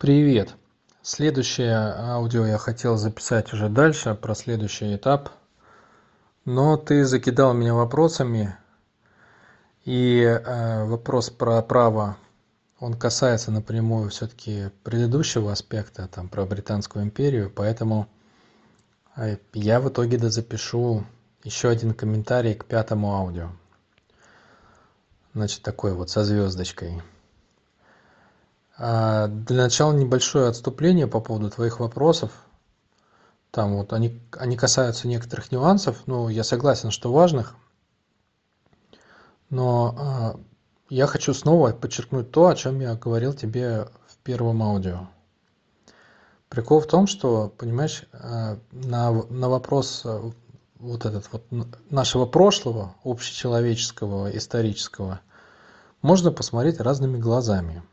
Привет! Следующее аудио я хотел записать уже дальше, про следующий этап. Но ты закидал меня вопросами. И э, вопрос про право, он касается напрямую все-таки предыдущего аспекта, там, про Британскую империю. Поэтому э, я в итоге запишу еще один комментарий к пятому аудио. Значит, такой вот со звездочкой. А, для начала небольшое отступление по поводу твоих вопросов. Там вот они, они касаются некоторых нюансов, ну, я согласен, что важных. Но а, я хочу снова подчеркнуть то, о чем я говорил тебе в первом аудио. Прикол в том, что, понимаешь, а, на, на вопрос вот этот вот нашего прошлого, общечеловеческого, исторического, можно посмотреть разными глазами –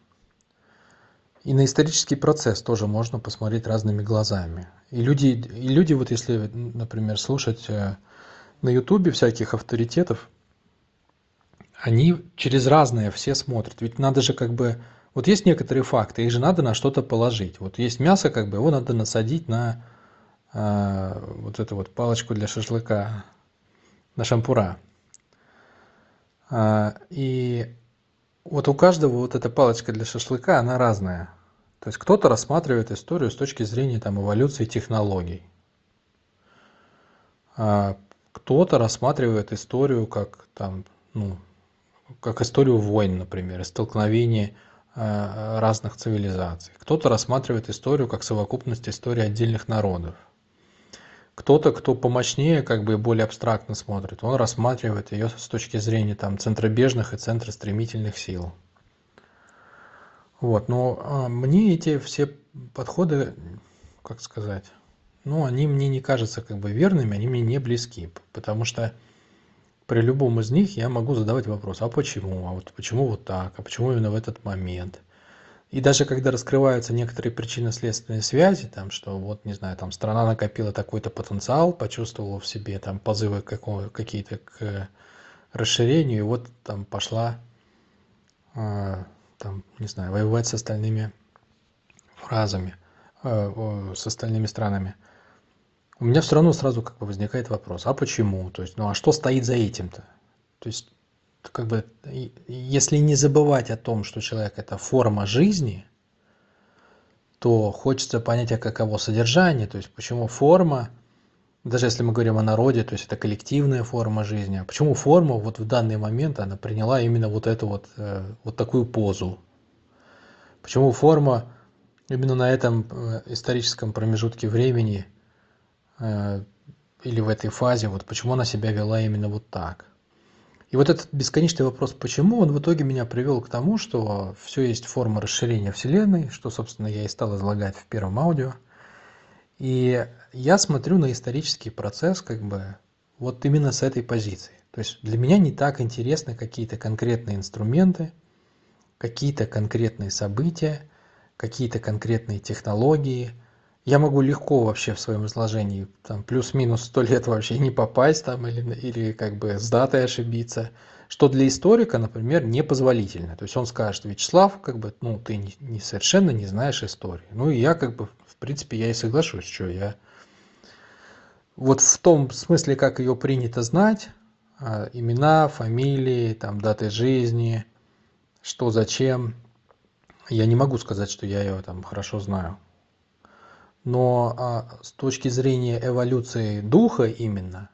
и на исторический процесс тоже можно посмотреть разными глазами. И люди, и люди вот если, например, слушать э, на ютубе всяких авторитетов, они через разное все смотрят. Ведь надо же как бы... Вот есть некоторые факты, их же надо на что-то положить. Вот есть мясо, как бы его надо насадить на э, вот эту вот палочку для шашлыка, на шампура. Э, и вот у каждого вот эта палочка для шашлыка, она разная. То есть кто-то рассматривает историю с точки зрения там, эволюции технологий. А кто-то рассматривает историю как, там, ну, как историю войн, например, столкновения э, разных цивилизаций. Кто-то рассматривает историю как совокупность истории отдельных народов. Кто-то, кто помощнее, как бы более абстрактно смотрит, он рассматривает ее с точки зрения там, центробежных и центростремительных сил. Вот, но а, мне эти все подходы, как сказать, ну, они мне не кажутся как бы верными, они мне не близки, потому что при любом из них я могу задавать вопрос, а почему, а вот почему вот так, а почему именно в этот момент. И даже когда раскрываются некоторые причинно-следственные связи, там, что вот, не знаю, там страна накопила такой-то потенциал, почувствовала в себе там позывы какие-то к расширению, и вот там пошла а, там, не знаю, воевать с остальными фразами, э, с остальными странами, у меня все равно сразу как бы возникает вопрос, а почему? То есть, ну а что стоит за этим-то? То есть, как бы, если не забывать о том, что человек это форма жизни, то хочется понять, а каково содержание, то есть почему форма даже если мы говорим о народе, то есть это коллективная форма жизни. А почему форма вот в данный момент она приняла именно вот эту вот, э, вот такую позу? Почему форма именно на этом э, историческом промежутке времени э, или в этой фазе, вот почему она себя вела именно вот так? И вот этот бесконечный вопрос «почему?» он в итоге меня привел к тому, что все есть форма расширения Вселенной, что, собственно, я и стал излагать в первом аудио – и я смотрю на исторический процесс как бы вот именно с этой позиции. То есть для меня не так интересны какие-то конкретные инструменты, какие-то конкретные события, какие-то конкретные технологии. Я могу легко вообще в своем изложении там плюс-минус сто лет вообще не попасть там или, или как бы с датой ошибиться, что для историка, например, непозволительно. То есть он скажет, Вячеслав, как бы, ну, ты не, не совершенно не знаешь истории. Ну, и я как бы принципе, я и соглашусь, что я... Вот в том смысле, как ее принято знать, а, имена, фамилии, там, даты жизни, что, зачем, я не могу сказать, что я ее там хорошо знаю. Но а, с точки зрения эволюции духа именно,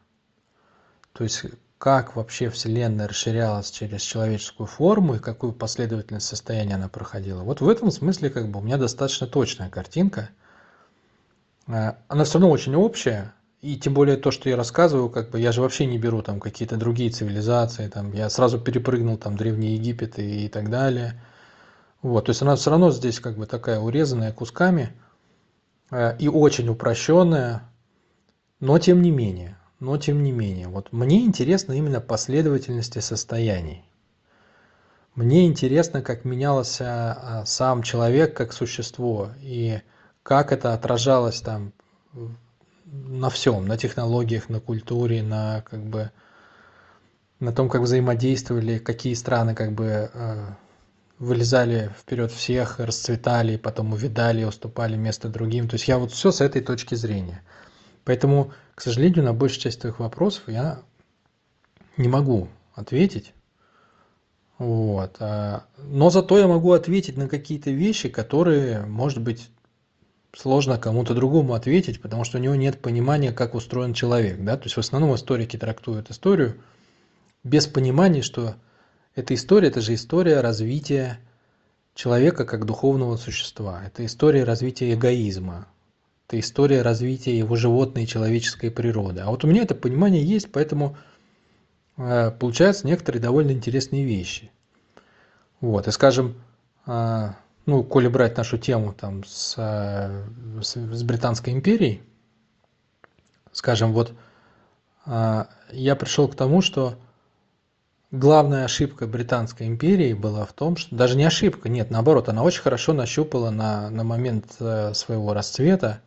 то есть как вообще Вселенная расширялась через человеческую форму и какую последовательность состояния она проходила. Вот в этом смысле как бы у меня достаточно точная картинка – она все равно очень общая, и тем более то, что я рассказываю, как бы я же вообще не беру там какие-то другие цивилизации, там я сразу перепрыгнул там Древний Египет и, и так далее. Вот, то есть она все равно здесь как бы такая урезанная кусками э, и очень упрощенная, но тем не менее, но тем не менее, вот мне интересно именно последовательности состояний. Мне интересно, как менялся а, сам человек как существо и как это отражалось там на всем, на технологиях, на культуре, на как бы на том, как взаимодействовали, какие страны как бы э, вылезали вперед всех, расцветали, потом увидали, уступали место другим. То есть я вот все с этой точки зрения. Поэтому, к сожалению, на большую часть твоих вопросов я не могу ответить. Вот. А, но зато я могу ответить на какие-то вещи, которые, может быть, сложно кому-то другому ответить, потому что у него нет понимания, как устроен человек. Да? То есть в основном историки трактуют историю без понимания, что эта история – это же история развития человека как духовного существа. Это история развития эгоизма. Это история развития его животной и человеческой природы. А вот у меня это понимание есть, поэтому э, получаются некоторые довольно интересные вещи. Вот, и скажем, э, ну, коли брать нашу тему там с, э, с, с Британской империей, скажем, вот я пришел к тому, что главная ошибка Британской империи была в том, что даже не ошибка, нет, наоборот, она очень хорошо нащупала на, на момент э, своего расцвета,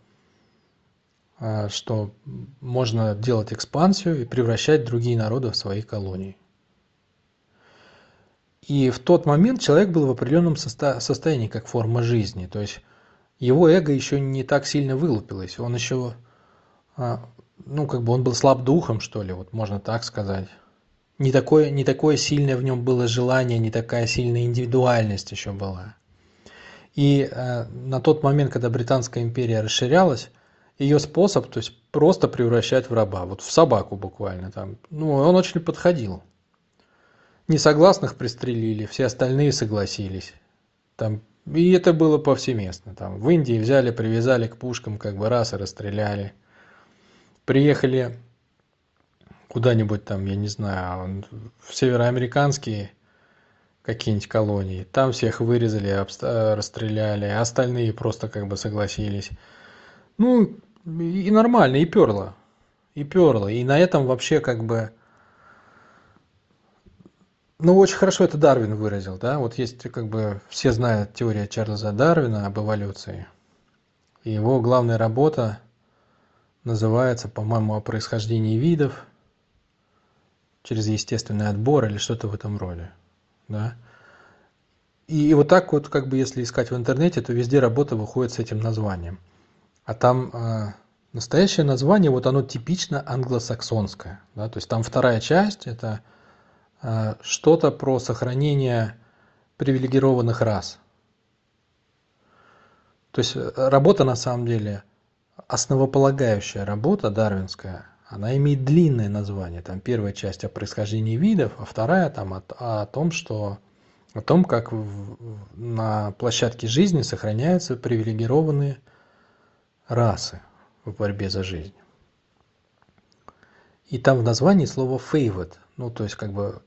э, что можно делать экспансию и превращать другие народы в свои колонии. И в тот момент человек был в определенном состо- состоянии, как форма жизни. То есть его эго еще не так сильно вылупилось. Он еще, э, ну, как бы он был слаб духом, что ли, вот можно так сказать не такое, не такое сильное в нем было желание, не такая сильная индивидуальность еще была. И э, на тот момент, когда Британская империя расширялась, ее способ, то есть просто превращать в раба, вот в собаку буквально там, ну, он очень подходил. Несогласных пристрелили, все остальные согласились. Там, и это было повсеместно. Там, в Индии взяли, привязали к пушкам, как бы раз и расстреляли. Приехали куда-нибудь там, я не знаю, в североамериканские какие-нибудь колонии. Там всех вырезали, расстреляли, остальные просто как бы согласились. Ну, и нормально, и перло. И перло. И на этом вообще как бы... Ну, очень хорошо это Дарвин выразил, да? Вот есть как бы... Все знают теория Чарльза Дарвина об эволюции. И его главная работа называется, по-моему, о происхождении видов – через естественный отбор или что-то в этом роде. Да? И, вот так вот, как бы если искать в интернете, то везде работа выходит с этим названием. А там э, настоящее название, вот оно типично англосаксонское. Да? То есть там вторая часть – это что-то про сохранение привилегированных рас. То есть э, работа на самом деле, основополагающая работа дарвинская – она имеет длинное название. Там первая часть о происхождении видов, а вторая там о, о том, что о том, как в, на площадке жизни сохраняются привилегированные расы в борьбе за жизнь. И там в названии слово favored, ну то есть как бы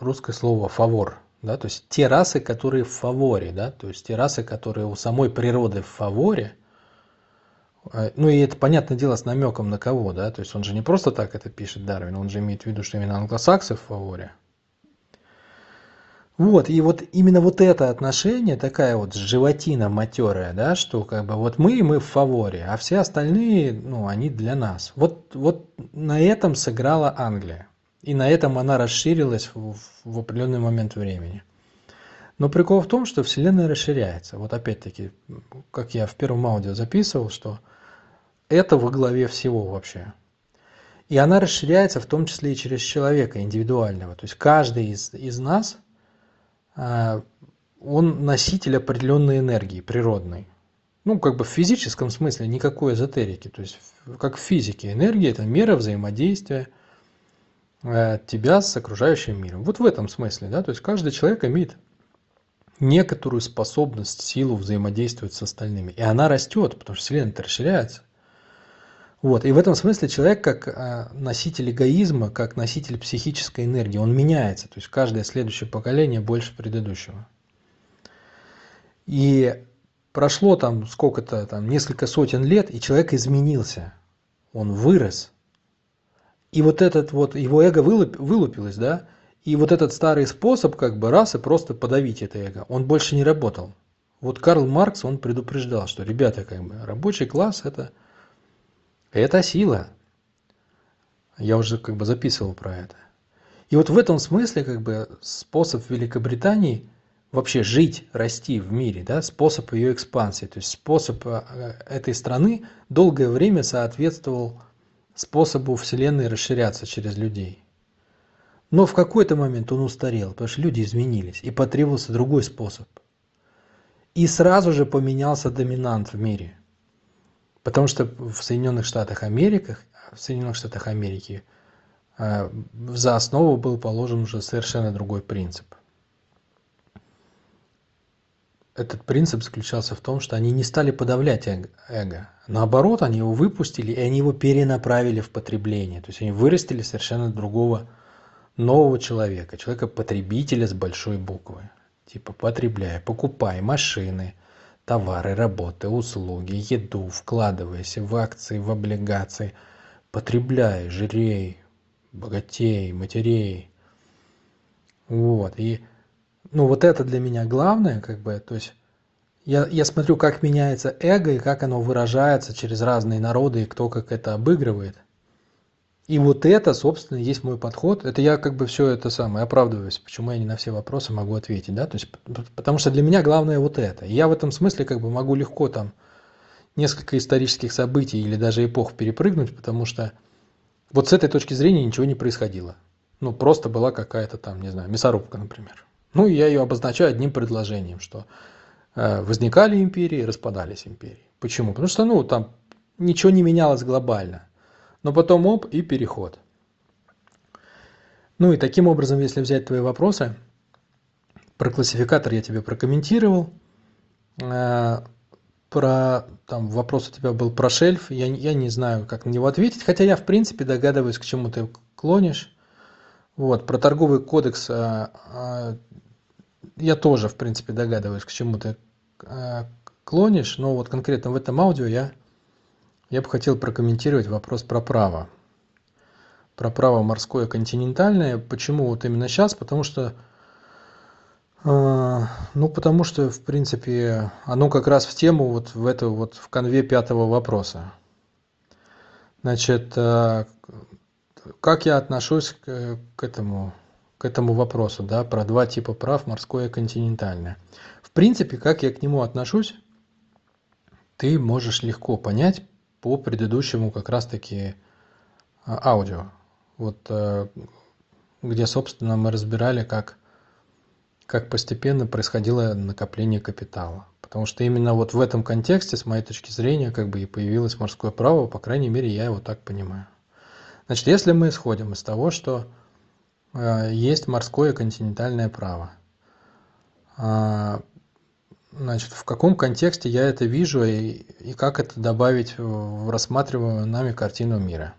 русское слово фавор, да, то есть те расы, которые в фаворе, да, то есть те расы, которые у самой природы в фаворе – а, ну и это, понятное дело, с намеком на кого, да, то есть он же не просто так это пишет Дарвин, он же имеет в виду, что именно англосаксы в фаворе. Вот, и вот именно вот это отношение, такая вот животина матерая, да, что как бы вот мы, мы в фаворе, а все остальные, ну, они для нас. Вот, вот на этом сыграла Англия. И на этом она расширилась в, в определенный момент времени. Но прикол в том, что Вселенная расширяется. Вот опять-таки, как я в первом аудио записывал, что это во главе всего вообще. И она расширяется в том числе и через человека индивидуального. То есть каждый из, из нас, а, он носитель определенной энергии природной. Ну, как бы в физическом смысле никакой эзотерики. То есть, как в физике, энергия – это мера взаимодействия тебя с окружающим миром. Вот в этом смысле, да, то есть каждый человек имеет некоторую способность, силу взаимодействовать с остальными. И она растет, потому что Вселенная расширяется. Вот. И в этом смысле человек как а, носитель эгоизма, как носитель психической энергии, он меняется. То есть каждое следующее поколение больше предыдущего. И прошло там сколько-то, там несколько сотен лет, и человек изменился. Он вырос. И вот этот вот, его эго вылуп, вылупилось, да, и вот этот старый способ как бы раз и просто подавить это эго, он больше не работал. Вот Карл Маркс, он предупреждал, что, ребята, как бы, рабочий класс – это – это сила. Я уже как бы записывал про это. И вот в этом смысле как бы способ Великобритании вообще жить, расти в мире, да, способ ее экспансии, то есть способ э, этой страны долгое время соответствовал способу Вселенной расширяться через людей. Но в какой-то момент он устарел, потому что люди изменились, и потребовался другой способ. И сразу же поменялся доминант в мире. Потому что в Соединенных Штатах Америки, в Соединенных Штатах Америки э, за основу был положен уже совершенно другой принцип. Этот принцип заключался в том, что они не стали подавлять эго. Наоборот, они его выпустили, и они его перенаправили в потребление. То есть они вырастили совершенно другого нового человека, человека-потребителя с большой буквы. Типа потребляй, покупай машины, товары, работы, услуги, еду, вкладывайся в акции, в облигации, потребляй, жирей, богатей, матерей. Вот, и ну вот это для меня главное, как бы, то есть я, я смотрю, как меняется эго и как оно выражается через разные народы и кто как это обыгрывает – и вот это, собственно, есть мой подход. Это я как бы все это самое оправдываюсь, почему я не на все вопросы могу ответить, да, то есть, потому что для меня главное вот это. Я в этом смысле как бы могу легко там несколько исторических событий или даже эпох перепрыгнуть, потому что вот с этой точки зрения ничего не происходило. Ну, просто была какая-то там, не знаю, мясорубка, например. Ну, я ее обозначаю одним предложением, что э, возникали империи, распадались империи. Почему? Потому что, ну, там ничего не менялось глобально но потом оп и переход. Ну и таким образом, если взять твои вопросы, про классификатор я тебе прокомментировал, э, про там вопрос у тебя был про шельф, я, я не знаю, как на него ответить, хотя я в принципе догадываюсь, к чему ты клонишь. Вот, про торговый кодекс э, э, я тоже в принципе догадываюсь, к чему ты клонишь, но вот конкретно в этом аудио я я бы хотел прокомментировать вопрос про право. Про право морское континентальное. Почему вот именно сейчас? Потому что э, ну, потому что, в принципе, оно как раз в тему вот в эту вот в конве пятого вопроса. Значит, э, как я отношусь к, к этому к этому вопросу, да, про два типа прав, морское и континентальное. В принципе, как я к нему отношусь, ты можешь легко понять по предыдущему как раз-таки а, аудио. Вот э, где, собственно, мы разбирали, как, как постепенно происходило накопление капитала. Потому что именно вот в этом контексте, с моей точки зрения, как бы и появилось морское право, по крайней мере, я его так понимаю. Значит, если мы исходим из того, что э, есть морское континентальное право, э, Значит, в каком контексте я это вижу и, и как это добавить в рассматриваемую нами картину мира?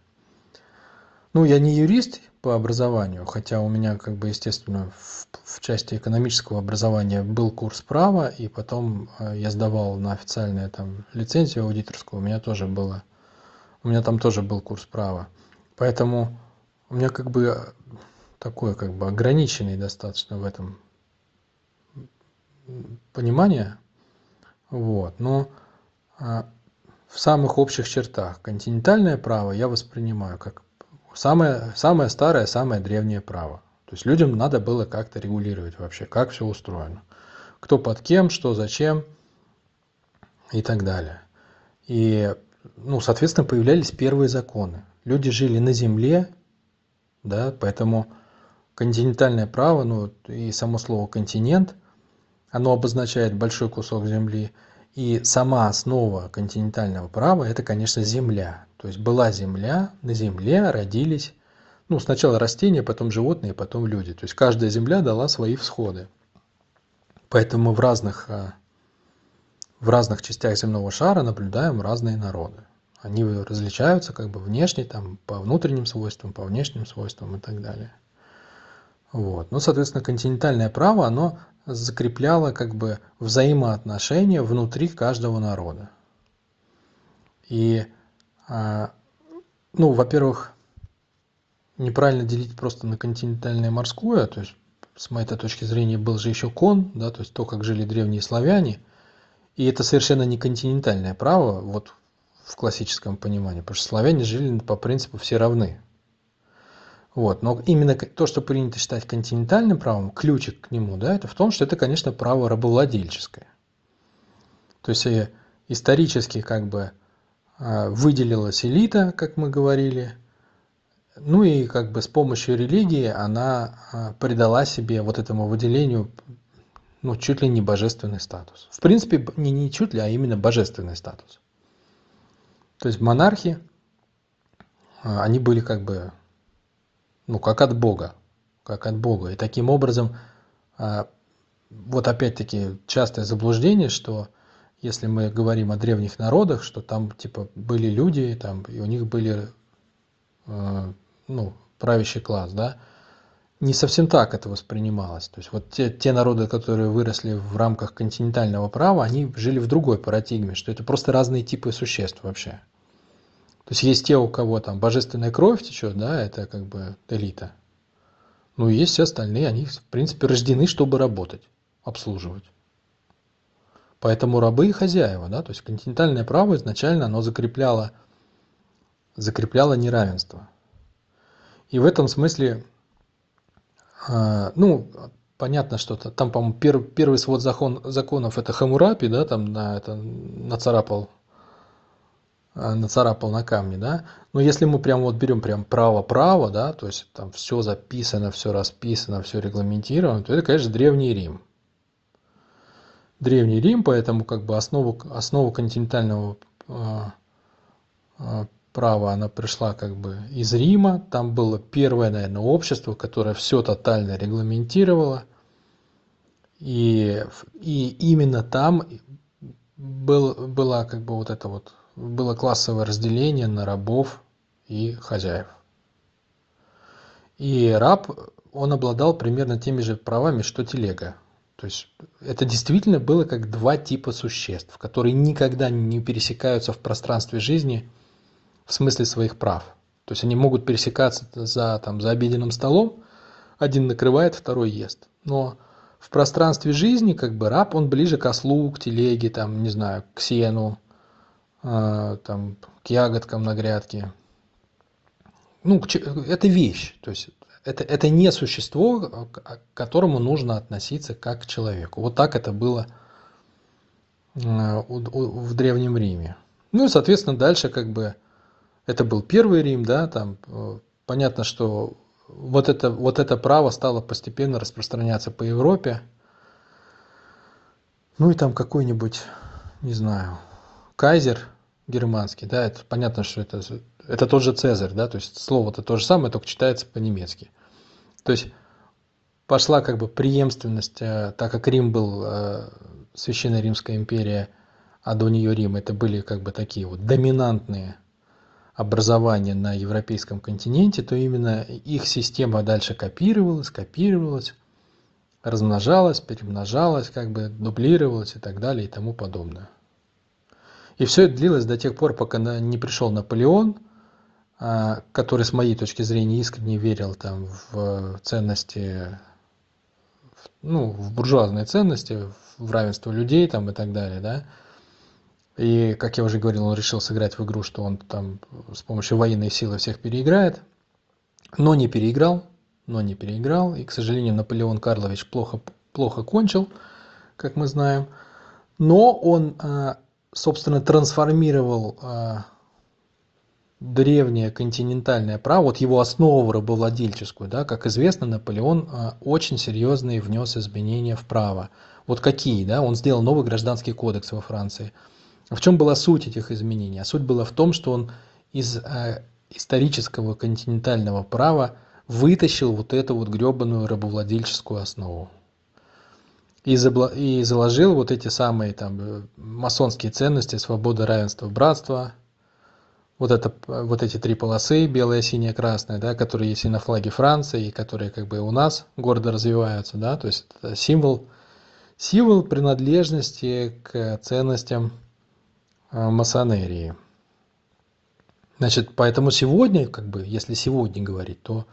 Ну, я не юрист по образованию, хотя у меня, как бы, естественно, в, в части экономического образования был курс права, и потом э, я сдавал на официальную там лицензию аудиторскую, у меня тоже было, у меня там тоже был курс права. Поэтому у меня как бы такой как бы ограниченный достаточно в этом понимание. Вот. Но а, в самых общих чертах континентальное право я воспринимаю как самое, самое старое, самое древнее право. То есть людям надо было как-то регулировать вообще, как все устроено. Кто под кем, что зачем и так далее. И, ну, соответственно, появлялись первые законы. Люди жили на земле, да, поэтому континентальное право, ну, и само слово континент – оно обозначает большой кусок земли. И сама основа континентального права – это, конечно, земля. То есть была земля, на земле родились, ну, сначала растения, потом животные, потом люди. То есть каждая земля дала свои всходы. Поэтому в разных, а, в разных частях земного шара наблюдаем разные народы. Они различаются как бы внешне, там, по внутренним свойствам, по внешним свойствам и так далее. Вот. Ну, соответственно, континентальное право, оно закрепляло как бы взаимоотношения внутри каждого народа. И, а, ну, во-первых, неправильно делить просто на континентальное морское, то есть с моей точки зрения был же еще кон, да, то есть то, как жили древние славяне, и это совершенно не континентальное право, вот в классическом понимании, потому что славяне жили по принципу все равны. Вот. Но именно то, что принято считать континентальным правом, ключик к нему, да, это в том, что это, конечно, право рабовладельческое. То есть э, исторически как бы э, выделилась элита, как мы говорили, ну и как бы с помощью религии она э, придала себе вот этому выделению ну, чуть ли не божественный статус. В принципе, не, не чуть ли, а именно божественный статус. То есть монархи, они были как бы, ну, как от Бога, как от Бога. И таким образом, вот опять-таки частое заблуждение, что если мы говорим о древних народах, что там типа были люди, там, и у них были э, ну, правящий класс, да, не совсем так это воспринималось. То есть вот те, те народы, которые выросли в рамках континентального права, они жили в другой парадигме, что это просто разные типы существ вообще. То есть есть те, у кого там божественная кровь течет, да, это как бы элита. Ну и есть все остальные, они в принципе рождены, чтобы работать, обслуживать. Поэтому рабы и хозяева, да, то есть континентальное право изначально оно закрепляло, закрепляло неравенство. И в этом смысле, э, ну, понятно, что -то, там, по-моему, пер, первый свод закон, законов это Хамурапи, да, там на это нацарапал, нацарапал на камне, да. Но если мы прям вот берем прям право-право, да, то есть там все записано, все расписано, все регламентировано, то это, конечно, Древний Рим. Древний Рим, поэтому как бы основу, основу континентального э, э, права, она пришла как бы из Рима. Там было первое, наверное, общество, которое все тотально регламентировало. И, и именно там был, было как бы вот это вот, было классовое разделение на рабов и хозяев. И раб, он обладал примерно теми же правами, что телега. То есть это действительно было как два типа существ, которые никогда не пересекаются в пространстве жизни в смысле своих прав. То есть они могут пересекаться за, там, за обеденным столом, один накрывает, второй ест. Но в пространстве жизни как бы раб, он ближе к ослу, к телеге, там, не знаю, к сену, там, к ягодкам на грядке. Ну, это вещь. То есть это, это не существо, к которому нужно относиться как к человеку. Вот так это было э, в Древнем Риме. Ну и, соответственно, дальше как бы это был первый Рим, да, там э, понятно, что вот это, вот это право стало постепенно распространяться по Европе. Ну и там какой-нибудь, не знаю, кайзер германский, да, это понятно, что это это тот же Цезарь, да, то есть слово-то то же самое, только читается по-немецки. То есть пошла как бы преемственность, э, так как Рим был э, Священная Римская империя, а до нее Рим, это были как бы такие вот доминантные образования на европейском континенте, то именно их система дальше копировалась, копировалась, размножалась, перемножалась, как бы дублировалась и так далее и тому подобное. И все это длилось до тех пор, пока не пришел Наполеон – а, который с моей точки зрения искренне верил там в ценности, ну, в буржуазные ценности, в равенство людей там и так далее, да. И, как я уже говорил, он решил сыграть в игру, что он там с помощью военной силы всех переиграет, но не переиграл, но не переиграл. И, к сожалению, Наполеон Карлович плохо, плохо кончил, как мы знаем. Но он, а, собственно, трансформировал а, древнее континентальное право, вот его основу рабовладельческую, да, как известно, Наполеон а, очень серьезные внес изменения в право. Вот какие, да, он сделал новый гражданский кодекс во Франции. В чем была суть этих изменений? А суть была в том, что он из э, исторического континентального права вытащил вот эту вот гребаную рабовладельческую основу. И, забла- и заложил вот эти самые там э, масонские ценности, свобода, равенство, братство, вот, это, вот эти три полосы, белая, синяя, красная, да, которые есть и на флаге Франции, и которые как бы у нас гордо развиваются, да, то есть это символ, символ принадлежности к ценностям э, масонерии. Значит, поэтому сегодня, как бы, если сегодня говорить, то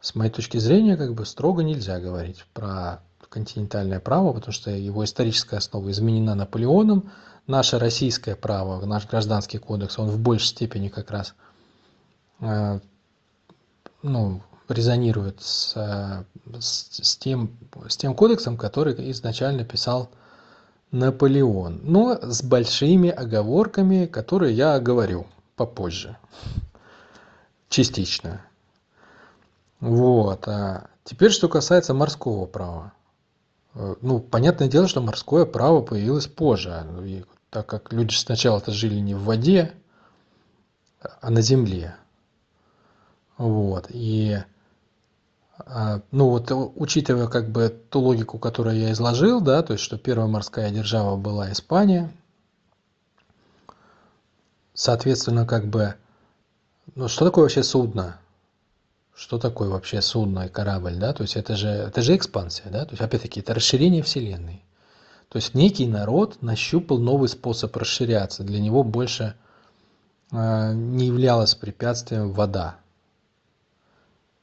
с моей точки зрения, как бы строго нельзя говорить про континентальное право, потому что его историческая основа изменена Наполеоном, наше российское право, наш гражданский кодекс, он в большей степени как раз э, ну, резонирует с, с, с, тем, с тем кодексом, который изначально писал Наполеон, но с большими оговорками, которые я оговорю попозже, частично. Вот. А теперь, что касается морского права. Э, ну, понятное дело, что морское право появилось позже, и так как люди сначала-то жили не в воде, а на земле. Вот. И а, ну вот учитывая как бы ту логику, которую я изложил, да, то есть что первая морская держава была Испания, соответственно, как бы, ну что такое вообще судно? Что такое вообще судно и корабль, да? То есть это же, это же экспансия, да? То есть опять-таки это расширение Вселенной. То есть некий народ нащупал новый способ расширяться. Для него больше э, не являлась препятствием вода.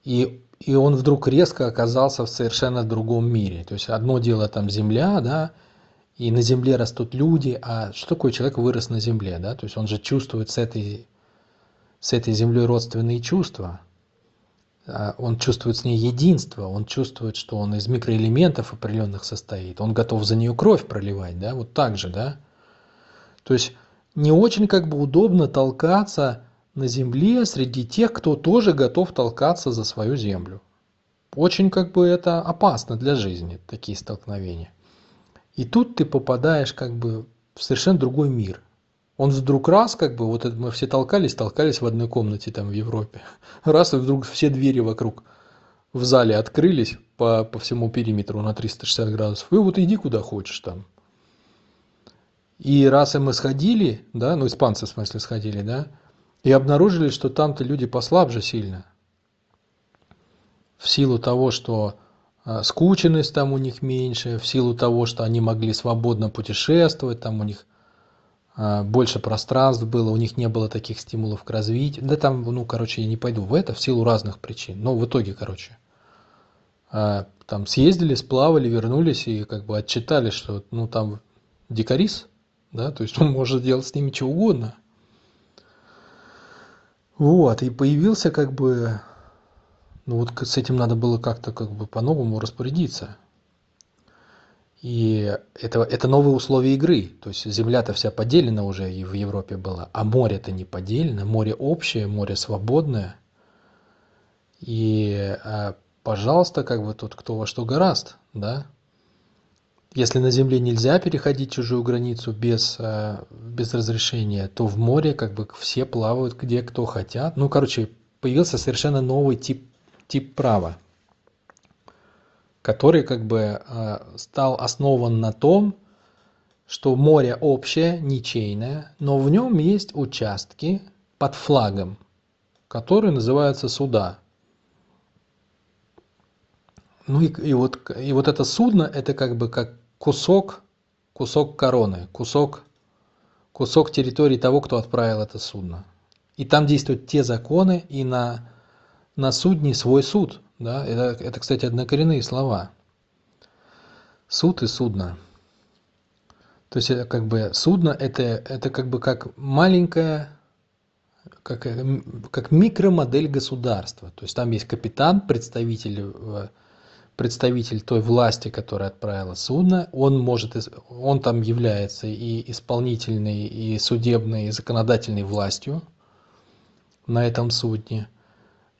И и он вдруг резко оказался в совершенно другом мире. То есть одно дело там земля, да, и на земле растут люди, а что такое человек вырос на земле, да? То есть он же чувствует с этой, с этой землей родственные чувства. А он чувствует с ней единство, он чувствует, что он из микроэлементов определенных состоит, он готов за нее кровь проливать, да, вот так же, да. То есть не очень как бы удобно толкаться на земле среди тех, кто тоже готов толкаться за свою землю. Очень как бы это опасно для жизни, такие столкновения. И тут ты попадаешь как бы в совершенно другой мир. Он вдруг раз, как бы, вот это мы все толкались, толкались в одной комнате там в Европе. Раз, и вдруг все двери вокруг в зале открылись по, по всему периметру на 360 градусов. И вот иди куда хочешь там. И раз и мы сходили, да, ну испанцы в смысле сходили, да, и обнаружили, что там-то люди послабже сильно. В силу того, что а, скученность там у них меньше, в силу того, что они могли свободно путешествовать, там у них больше пространств было, у них не было таких стимулов к развитию. Да там, ну, короче, я не пойду в это в силу разных причин. Но в итоге, короче, а, там съездили, сплавали, вернулись и как бы отчитали, что, ну, там дикарис, да, то есть он может делать с ними что угодно. Вот, и появился как бы, ну вот с этим надо было как-то как бы по-новому распорядиться. И это, это новые условия игры. То есть земля-то вся поделена уже и в Европе была, а море-то не поделено, море общее, море свободное. И, а, пожалуйста, как бы тут кто во что гораст, да? Если на земле нельзя переходить чужую границу без, э, без разрешения, то в море как бы все плавают где кто хотят. Ну, короче, появился совершенно новый тип, тип права, который как бы э, стал основан на том, что море общее, ничейное, но в нем есть участки под флагом, которые называются суда. Ну и, и, вот, и вот это судно, это как бы как кусок, кусок короны, кусок, кусок территории того, кто отправил это судно. И там действуют те законы, и на, на судне свой суд. Да? Это, это, кстати, однокоренные слова. Суд и судно. То есть, это как бы судно это, это как бы как маленькая, как, как микромодель государства. То есть там есть капитан, представитель э, представитель той власти, которая отправила судно, он может, он там является и исполнительной, и судебной, и законодательной властью на этом судне.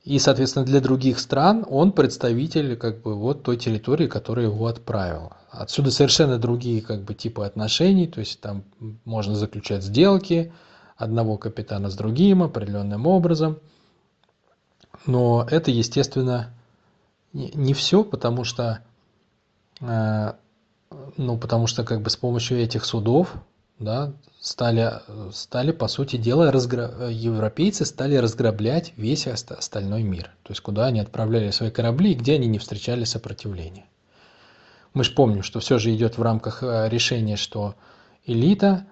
И, соответственно, для других стран он представитель как бы вот той территории, которая его отправила. Отсюда совершенно другие как бы типы отношений, то есть там можно заключать сделки одного капитана с другим определенным образом. Но это, естественно, не, все, потому что, э, ну, потому что как бы с помощью этих судов, да, стали, стали по сути дела, разгра... европейцы стали разграблять весь остальной мир. То есть куда они отправляли свои корабли и где они не встречали сопротивления. Мы же помним, что все же идет в рамках э, решения, что элита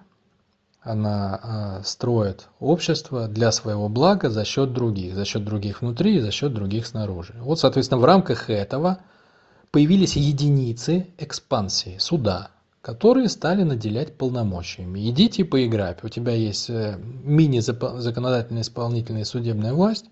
она э, строит общество для своего блага за счет других, за счет других внутри и за счет других снаружи. Вот, соответственно, в рамках этого появились единицы экспансии, суда, которые стали наделять полномочиями. Идите поиграть. У тебя есть э, мини-законодательная, исполнительная судебная власть.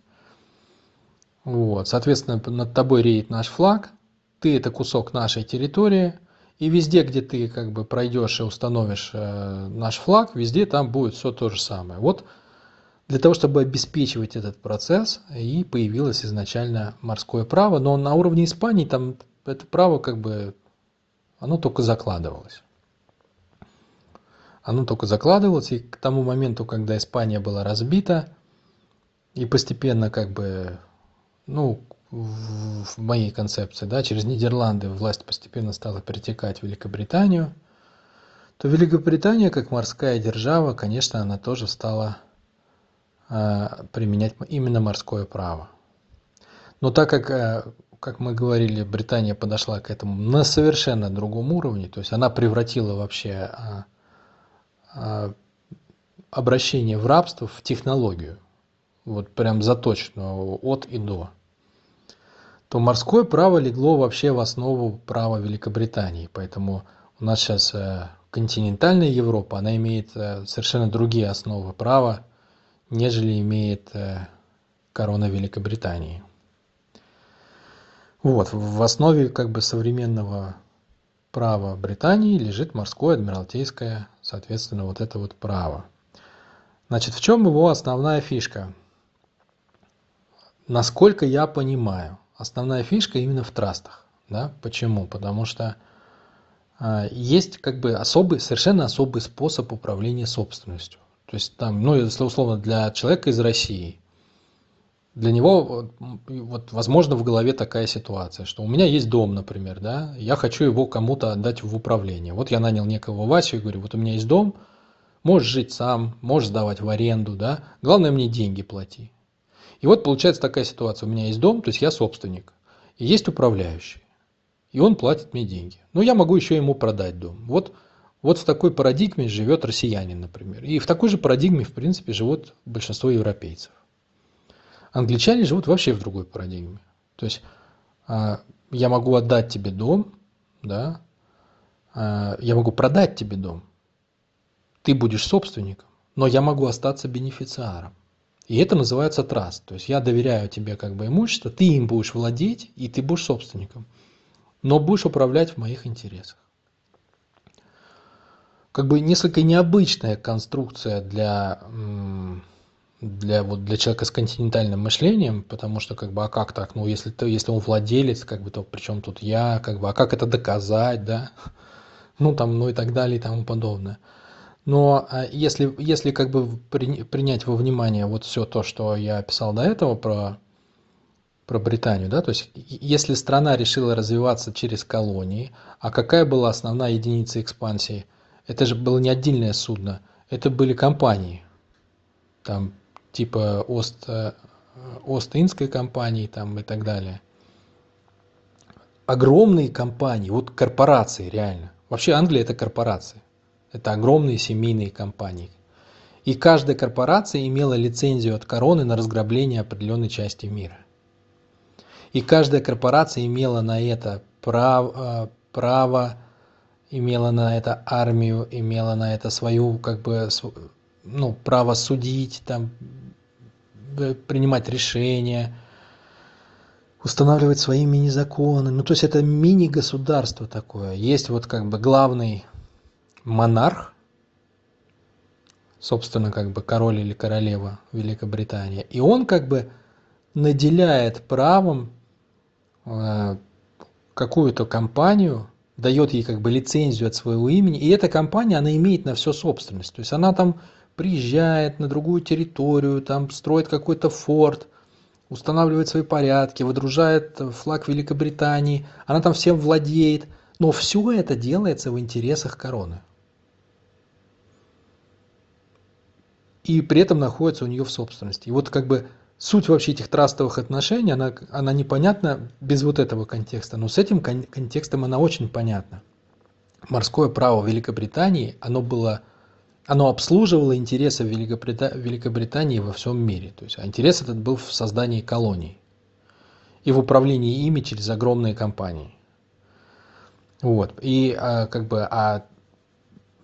Вот, соответственно, над тобой реет наш флаг, ты это кусок нашей территории, и везде, где ты как бы пройдешь и установишь э, наш флаг, везде там будет все то же самое. Вот для того, чтобы обеспечивать этот процесс, и появилось изначально морское право, но на уровне Испании там это право как бы, оно только закладывалось. Оно только закладывалось, и к тому моменту, когда Испания была разбита, и постепенно как бы, ну, в моей концепции, да, через Нидерланды власть постепенно стала перетекать в Великобританию, то Великобритания, как морская держава, конечно, она тоже стала э, применять именно морское право. Но так как, э, как мы говорили, Британия подошла к этому на совершенно другом уровне, то есть она превратила вообще э, э, обращение в рабство в технологию, вот прям заточенную от и до то морское право легло вообще в основу права Великобритании. Поэтому у нас сейчас э, континентальная Европа, она имеет э, совершенно другие основы права, нежели имеет э, корона Великобритании. Вот, в основе как бы современного права Британии лежит морское адмиралтейское, соответственно, вот это вот право. Значит, в чем его основная фишка? Насколько я понимаю, основная фишка именно в трастах. Да? Почему? Потому что э, есть как бы особый, совершенно особый способ управления собственностью. То есть там, ну, условно для человека из России, для него вот возможно в голове такая ситуация, что у меня есть дом, например, да, я хочу его кому-то отдать в управление. Вот я нанял некого Васю и говорю, вот у меня есть дом, можешь жить сам, можешь сдавать в аренду, да, главное мне деньги плати. И вот получается такая ситуация. У меня есть дом, то есть я собственник. И есть управляющий. И он платит мне деньги. Но я могу еще ему продать дом. Вот, вот в такой парадигме живет россиянин, например. И в такой же парадигме, в принципе, живут большинство европейцев. Англичане живут вообще в другой парадигме. То есть а, я могу отдать тебе дом, да, а, я могу продать тебе дом, ты будешь собственником, но я могу остаться бенефициаром. И это называется траст. То есть я доверяю тебе как бы имущество, ты им будешь владеть, и ты будешь собственником. Но будешь управлять в моих интересах. Как бы несколько необычная конструкция для, для, вот, для человека с континентальным мышлением, потому что как бы, а как так, ну если, ты, если он владелец, как бы, то при чем тут я, как бы, а как это доказать, да, ну там, ну и так далее и тому подобное. Но а, если, если как бы принять во внимание вот все то, что я описал до этого про, про Британию, да, то есть если страна решила развиваться через колонии, а какая была основная единица экспансии? Это же было не отдельное судно, это были компании, там типа Ост, э, Ост-Индской компании там и так далее. Огромные компании, вот корпорации реально. Вообще Англия это корпорации. Это огромные семейные компании. И каждая корпорация имела лицензию от короны на разграбление определенной части мира. И каждая корпорация имела на это право, э, право имела на это армию, имела на это свою, как бы, ну, право судить, там, принимать решения, устанавливать свои мини-законы. Ну, то есть это мини-государство такое. Есть вот как бы главный монарх, собственно, как бы король или королева Великобритании, и он как бы наделяет правом э, какую-то компанию, дает ей как бы лицензию от своего имени, и эта компания, она имеет на все собственность. То есть она там приезжает на другую территорию, там строит какой-то форт, устанавливает свои порядки, выдружает флаг Великобритании, она там всем владеет, но все это делается в интересах короны. и при этом находится у нее в собственности. И вот как бы суть вообще этих трастовых отношений, она, она непонятна без вот этого контекста, но с этим кон- контекстом она очень понятна. Морское право Великобритании, оно было, оно обслуживало интересы Великобрита- Великобритании во всем мире. То есть, а интерес этот был в создании колоний и в управлении ими через огромные компании. Вот. И а, как бы, а,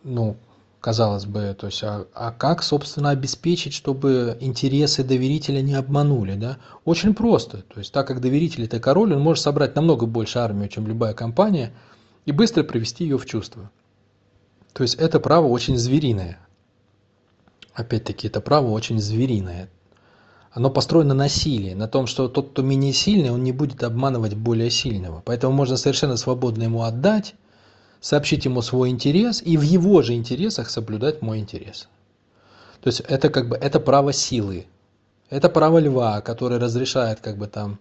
ну, казалось бы, то есть, а, а как, собственно, обеспечить, чтобы интересы доверителя не обманули, да? Очень просто. То есть, так как доверитель это король, он может собрать намного больше армию, чем любая компания, и быстро привести ее в чувство. То есть, это право очень звериное. Опять-таки, это право очень звериное. Оно построено на силе, на том, что тот, кто менее сильный, он не будет обманывать более сильного. Поэтому можно совершенно свободно ему отдать, сообщить ему свой интерес и в его же интересах соблюдать мой интерес. То есть это как бы это право силы. Это право льва, который разрешает как бы там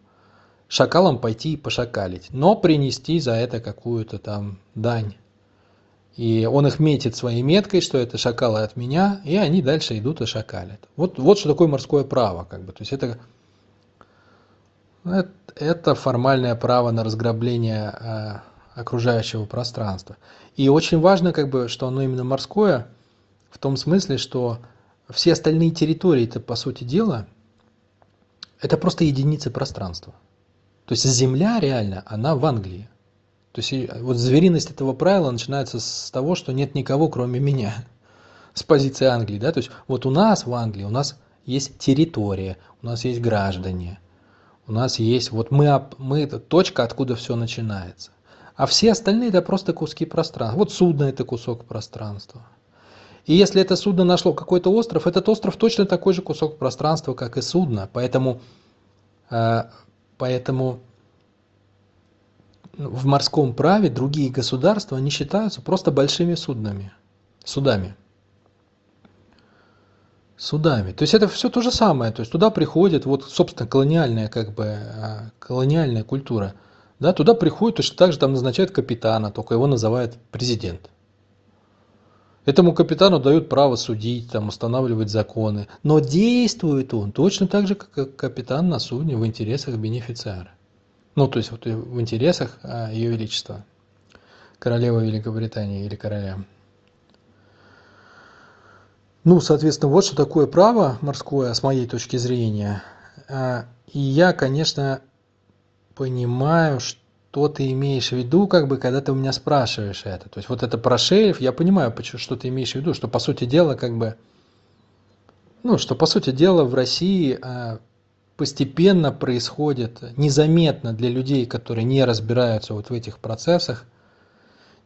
шакалам пойти и пошакалить, но принести за это какую-то там дань. И он их метит своей меткой, что это шакалы от меня, и они дальше идут и шакалят. Вот, вот что такое морское право. Как бы. То есть это, это формальное право на разграбление а, окружающего пространства. И очень важно, как бы, что оно именно морское, в том смысле, что все остальные территории, это по сути дела, это просто единицы пространства. То есть Земля реально, она в Англии. То есть вот звериность этого правила начинается с того, что нет никого, кроме меня, с позиции Англии. Да? То есть вот у нас в Англии, у нас есть территория, у нас есть граждане, у нас есть, вот мы, мы это точка, откуда все начинается. А все остальные это просто куски пространства. Вот судно это кусок пространства. И если это судно нашло какой-то остров, этот остров точно такой же кусок пространства, как и судно. Поэтому, э, поэтому в морском праве другие государства не считаются просто большими суднами, судами. Судами. То есть это все то же самое. То есть туда приходит, вот, собственно, колониальная, как бы, э, колониальная культура – да, туда приходит точно так же там назначают капитана, только его называют президент. Этому капитану дают право судить, там, устанавливать законы. Но действует он точно так же, как капитан на судне в интересах бенефициара. Ну, то есть вот в интересах а, Ее Величества, королевы Великобритании или короля. Ну, соответственно, вот что такое право морское, с моей точки зрения. А, и я, конечно, понимаю, что ты имеешь в виду, как бы, когда ты у меня спрашиваешь это. То есть вот это про шельф, я понимаю, что ты имеешь в виду, что по сути дела, как бы, ну, что по сути дела в России а, постепенно происходит, незаметно для людей, которые не разбираются вот в этих процессах,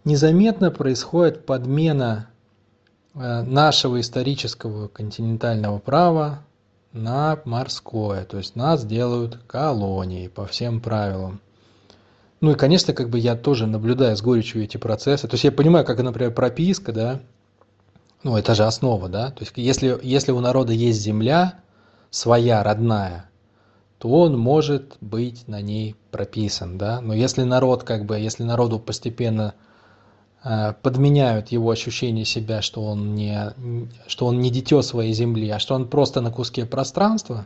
незаметно происходит подмена а, нашего исторического континентального права на морское, то есть нас делают колонией по всем правилам. Ну и, конечно, как бы я тоже наблюдаю с горечью эти процессы. То есть я понимаю, как, например, прописка, да, ну это же основа, да. То есть если, если у народа есть земля своя, родная, то он может быть на ней прописан, да. Но если народ, как бы, если народу постепенно Э, подменяют его ощущение себя, что он не, что он не дитё своей земли, а что он просто на куске пространства,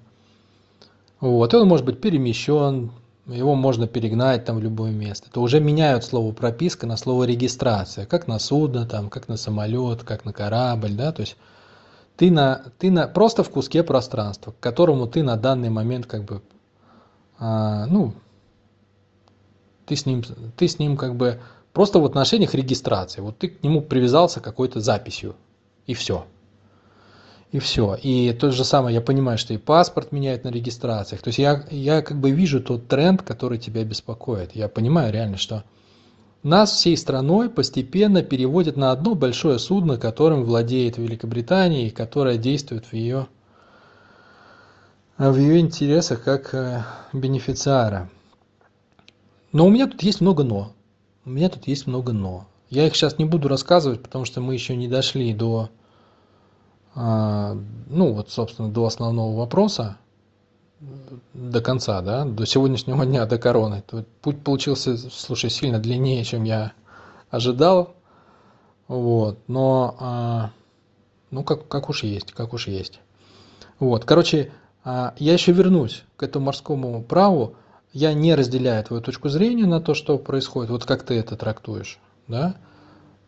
вот, и он может быть перемещен, его можно перегнать там в любое место, то уже меняют слово прописка на слово регистрация, как на судно, там, как на самолет, как на корабль, да, то есть ты, на, ты на, просто в куске пространства, к которому ты на данный момент как бы, а, ну, ты с ним, ты с ним как бы Просто в отношениях регистрации. Вот ты к нему привязался какой-то записью. И все. И все. И то же самое, я понимаю, что и паспорт меняют на регистрациях. То есть я, я как бы вижу тот тренд, который тебя беспокоит. Я понимаю реально, что нас всей страной постепенно переводят на одно большое судно, которым владеет Великобритания и которое действует в ее, в ее интересах как э, бенефициара. Но у меня тут есть много «но». У меня тут есть много «но». Я их сейчас не буду рассказывать, потому что мы еще не дошли до, а, ну вот, собственно, до основного вопроса, до конца, да, до сегодняшнего дня, до короны. Путь получился, слушай, сильно длиннее, чем я ожидал. Вот, но, а, ну, как, как уж есть, как уж есть. Вот, короче, а, я еще вернусь к этому морскому праву я не разделяю твою точку зрения на то, что происходит, вот как ты это трактуешь, да,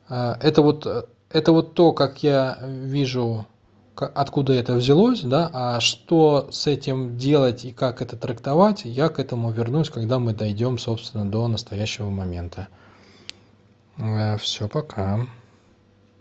а, это вот, это вот то, как я вижу, откуда это взялось, да, а что с этим делать и как это трактовать, я к этому вернусь, когда мы дойдем, собственно, до настоящего момента. Э, Все, пока.